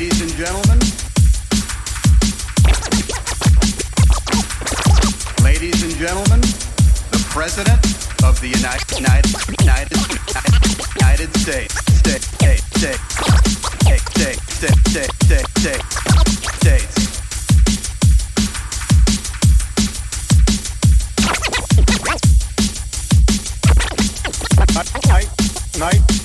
ladies and gentlemen. Ladies and gentlemen, the President of the United United United United States. State, state, state, state, states. Night, night.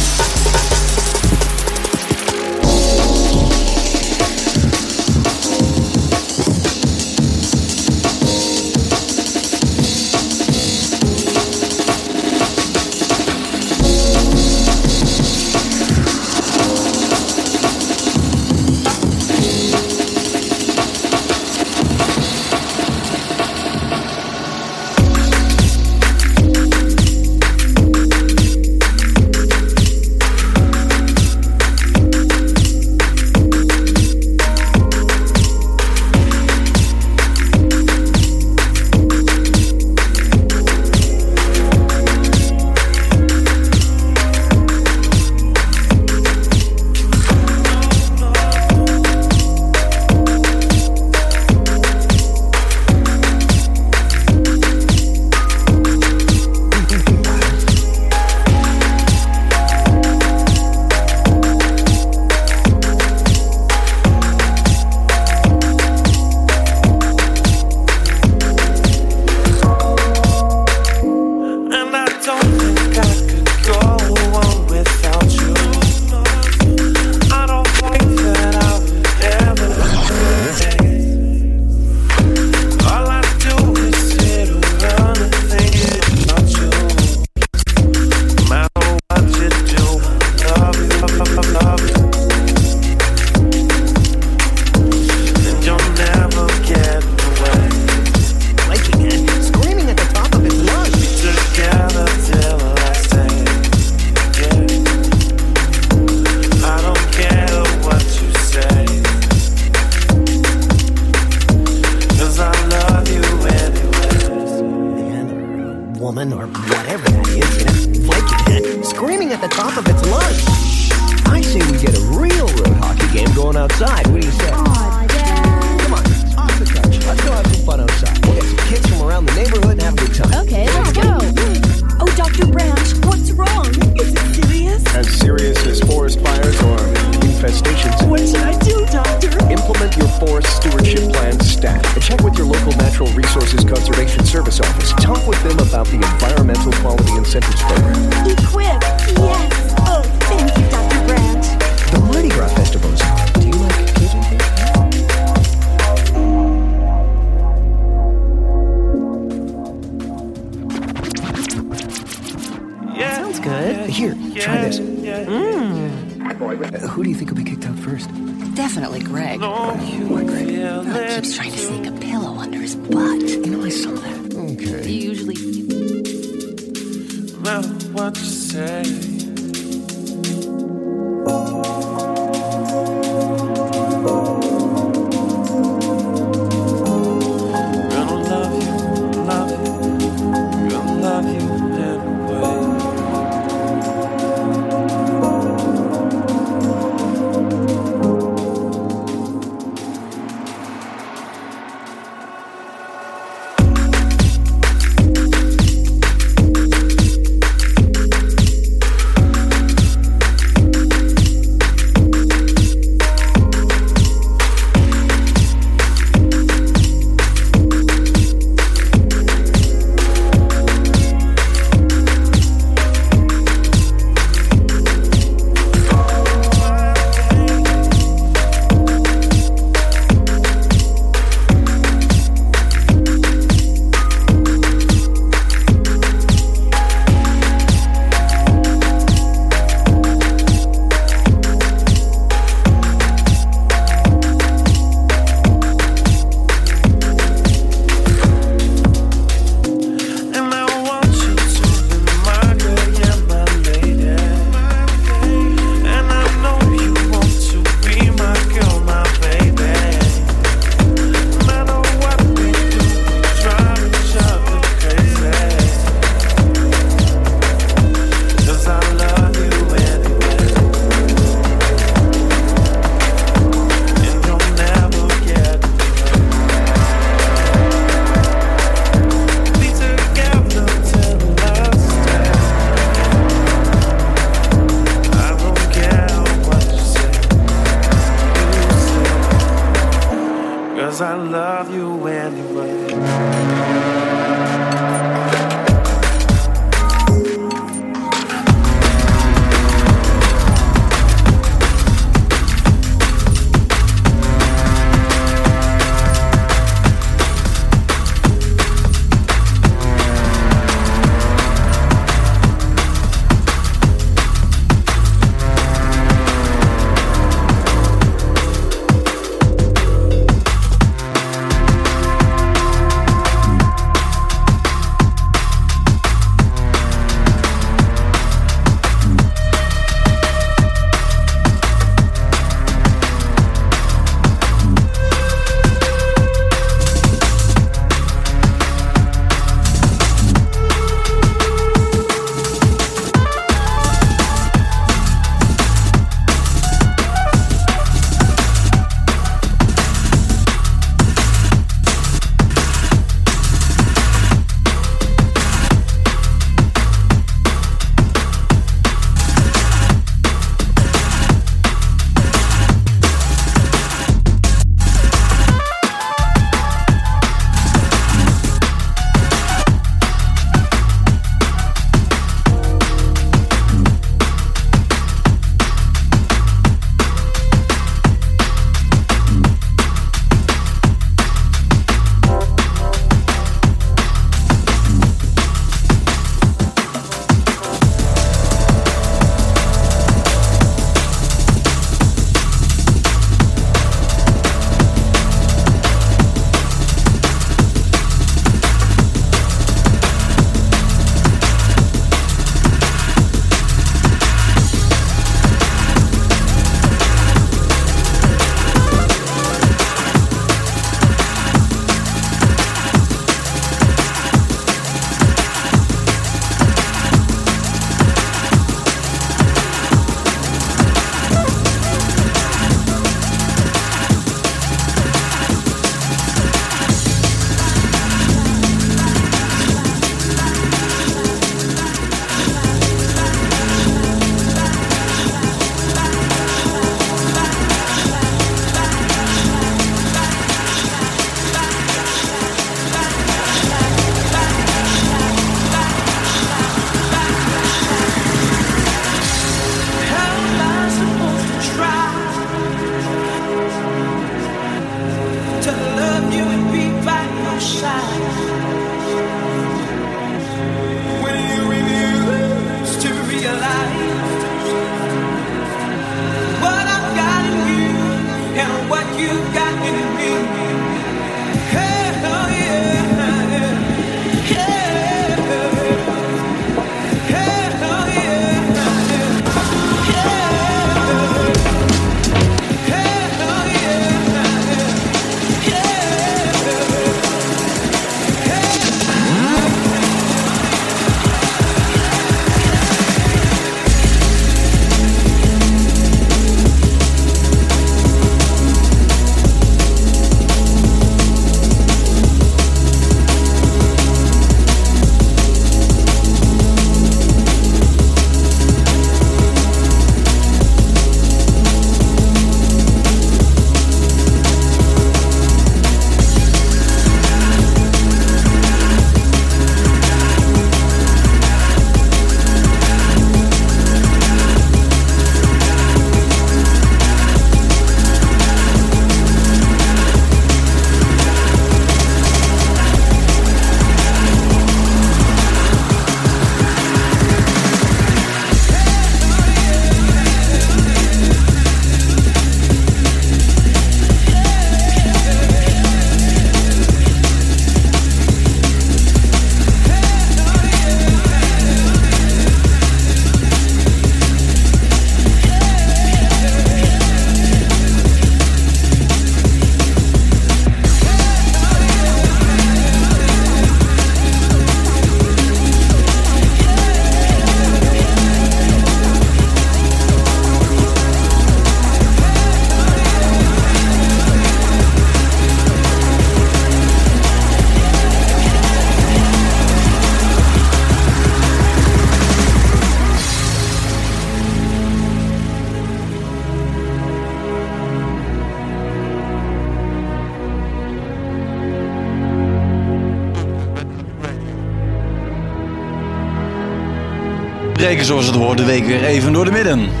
Hoort de week weer even door de midden.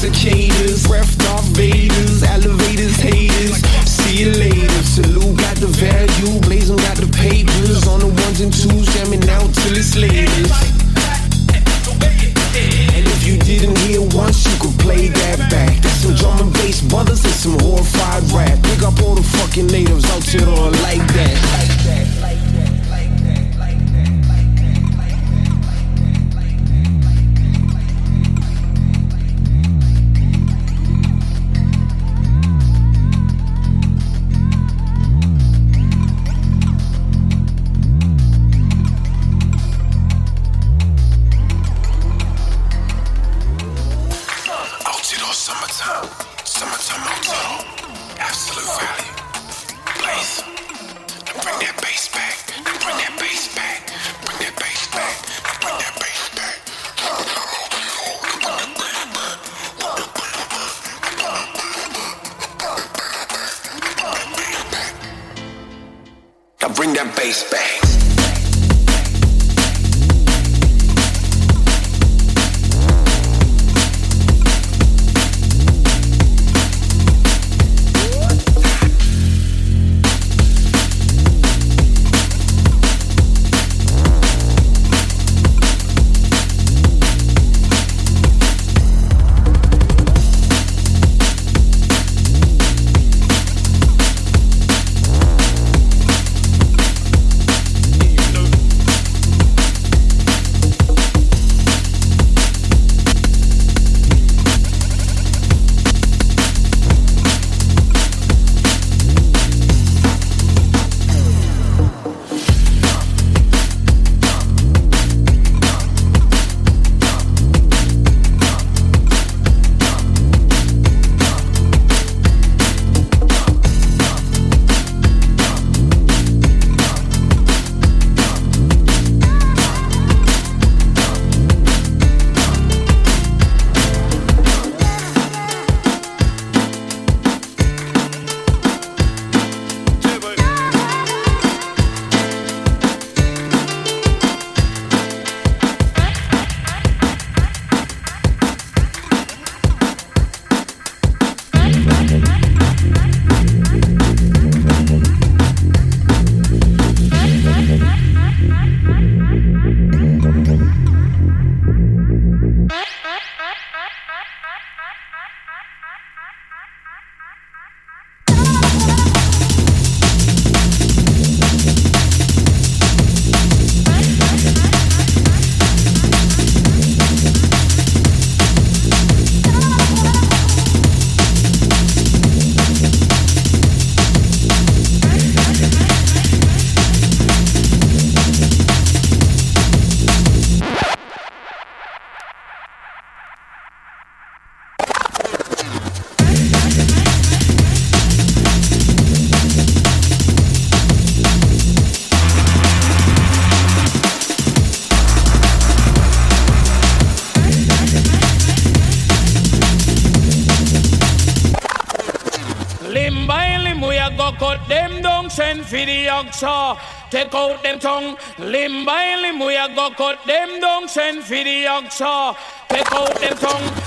cicadas, ref off Vaders, elevators, haters. See you later. Salute got the value, blazing got the papers. On the ones and twos, jamming out till it's latest. And if you didn't hear once, you could play that back. That's some drum and bass brothers and some horrified rap. Pick up all the fucking natives out here on like that. Like that. tongue. Limb by limb, we a go cut them down, send for the oxa. Take out them tongue.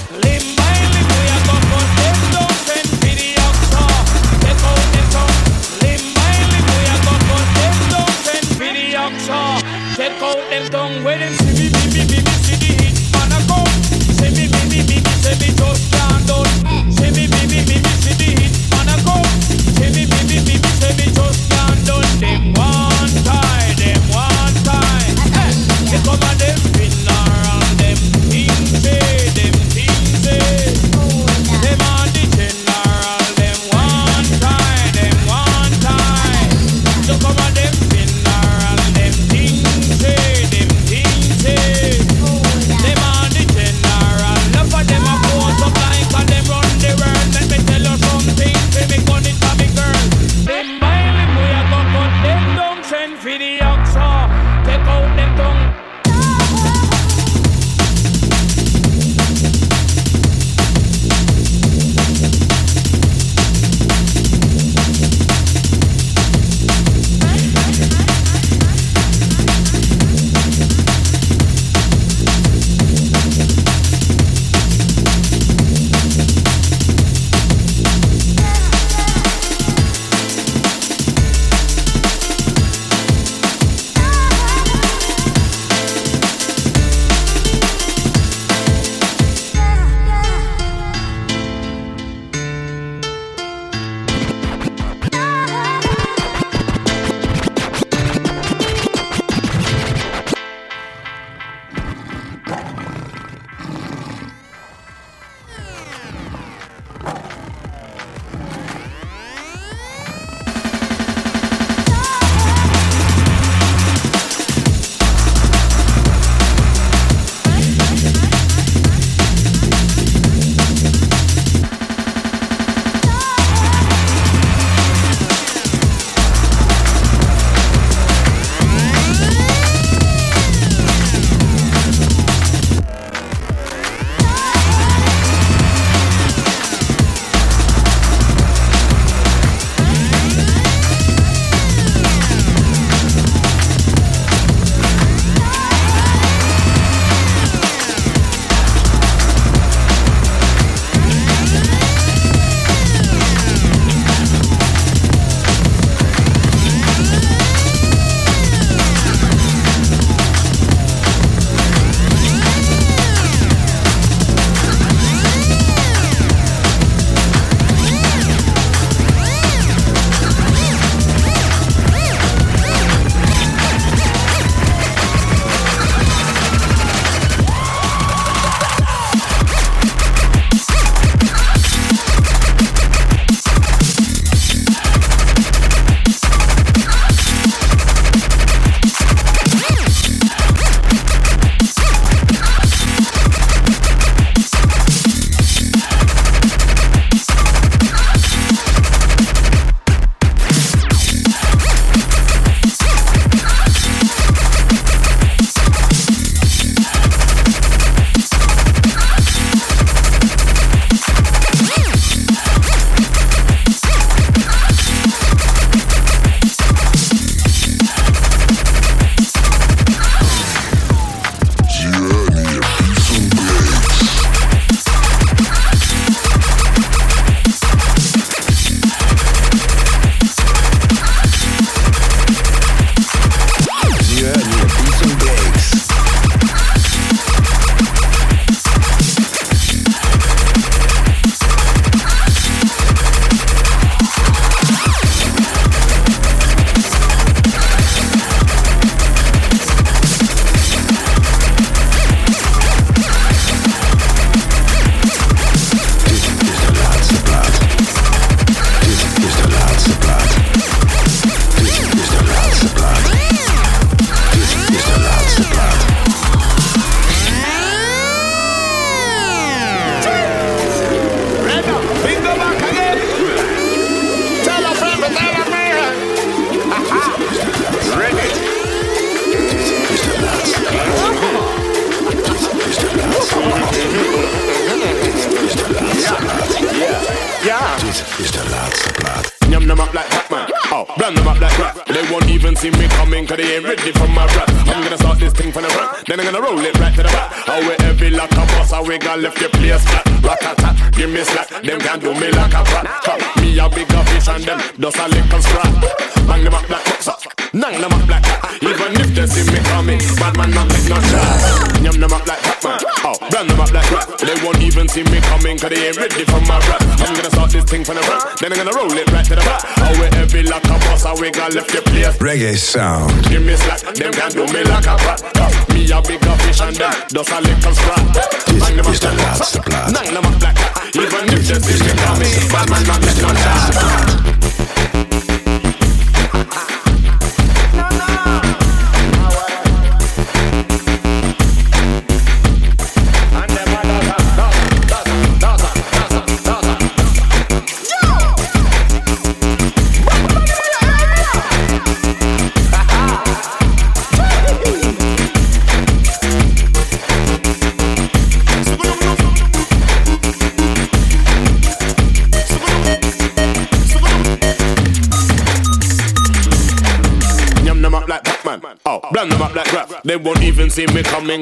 sound.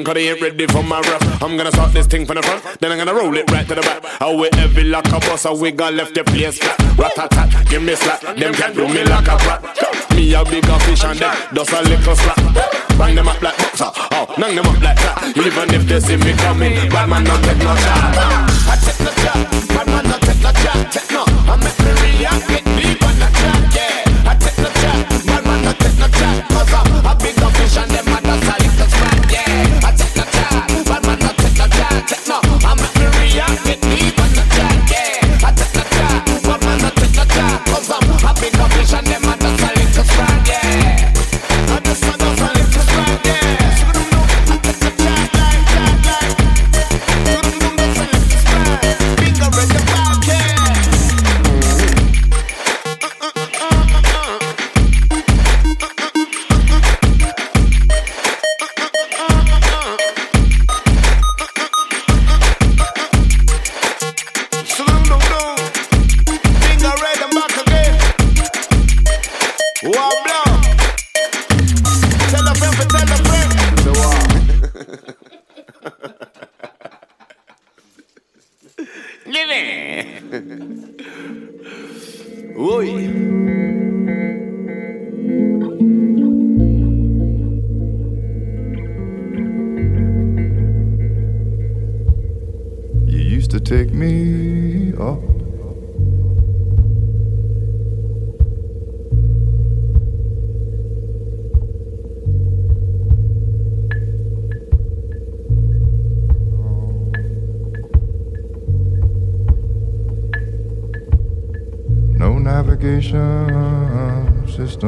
cause they ain't ready for my rough. I'm gonna start this thing from the front, then I'm gonna roll it right to the back. How we heavy like a boss, we got left the place flat. Rat a tat, give me slack, them can do me like a brat. Me a bigger fish and them, just a little slack. Bang them up like boxer, oh, nang them up like that. Even if they see me coming, bad man not take no chat. I take no chat. bad man not take no chat. take no. I make me react.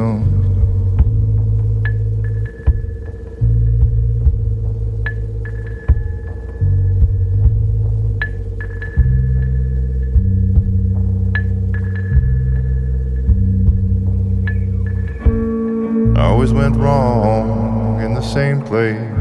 down. Always went wrong in the same place.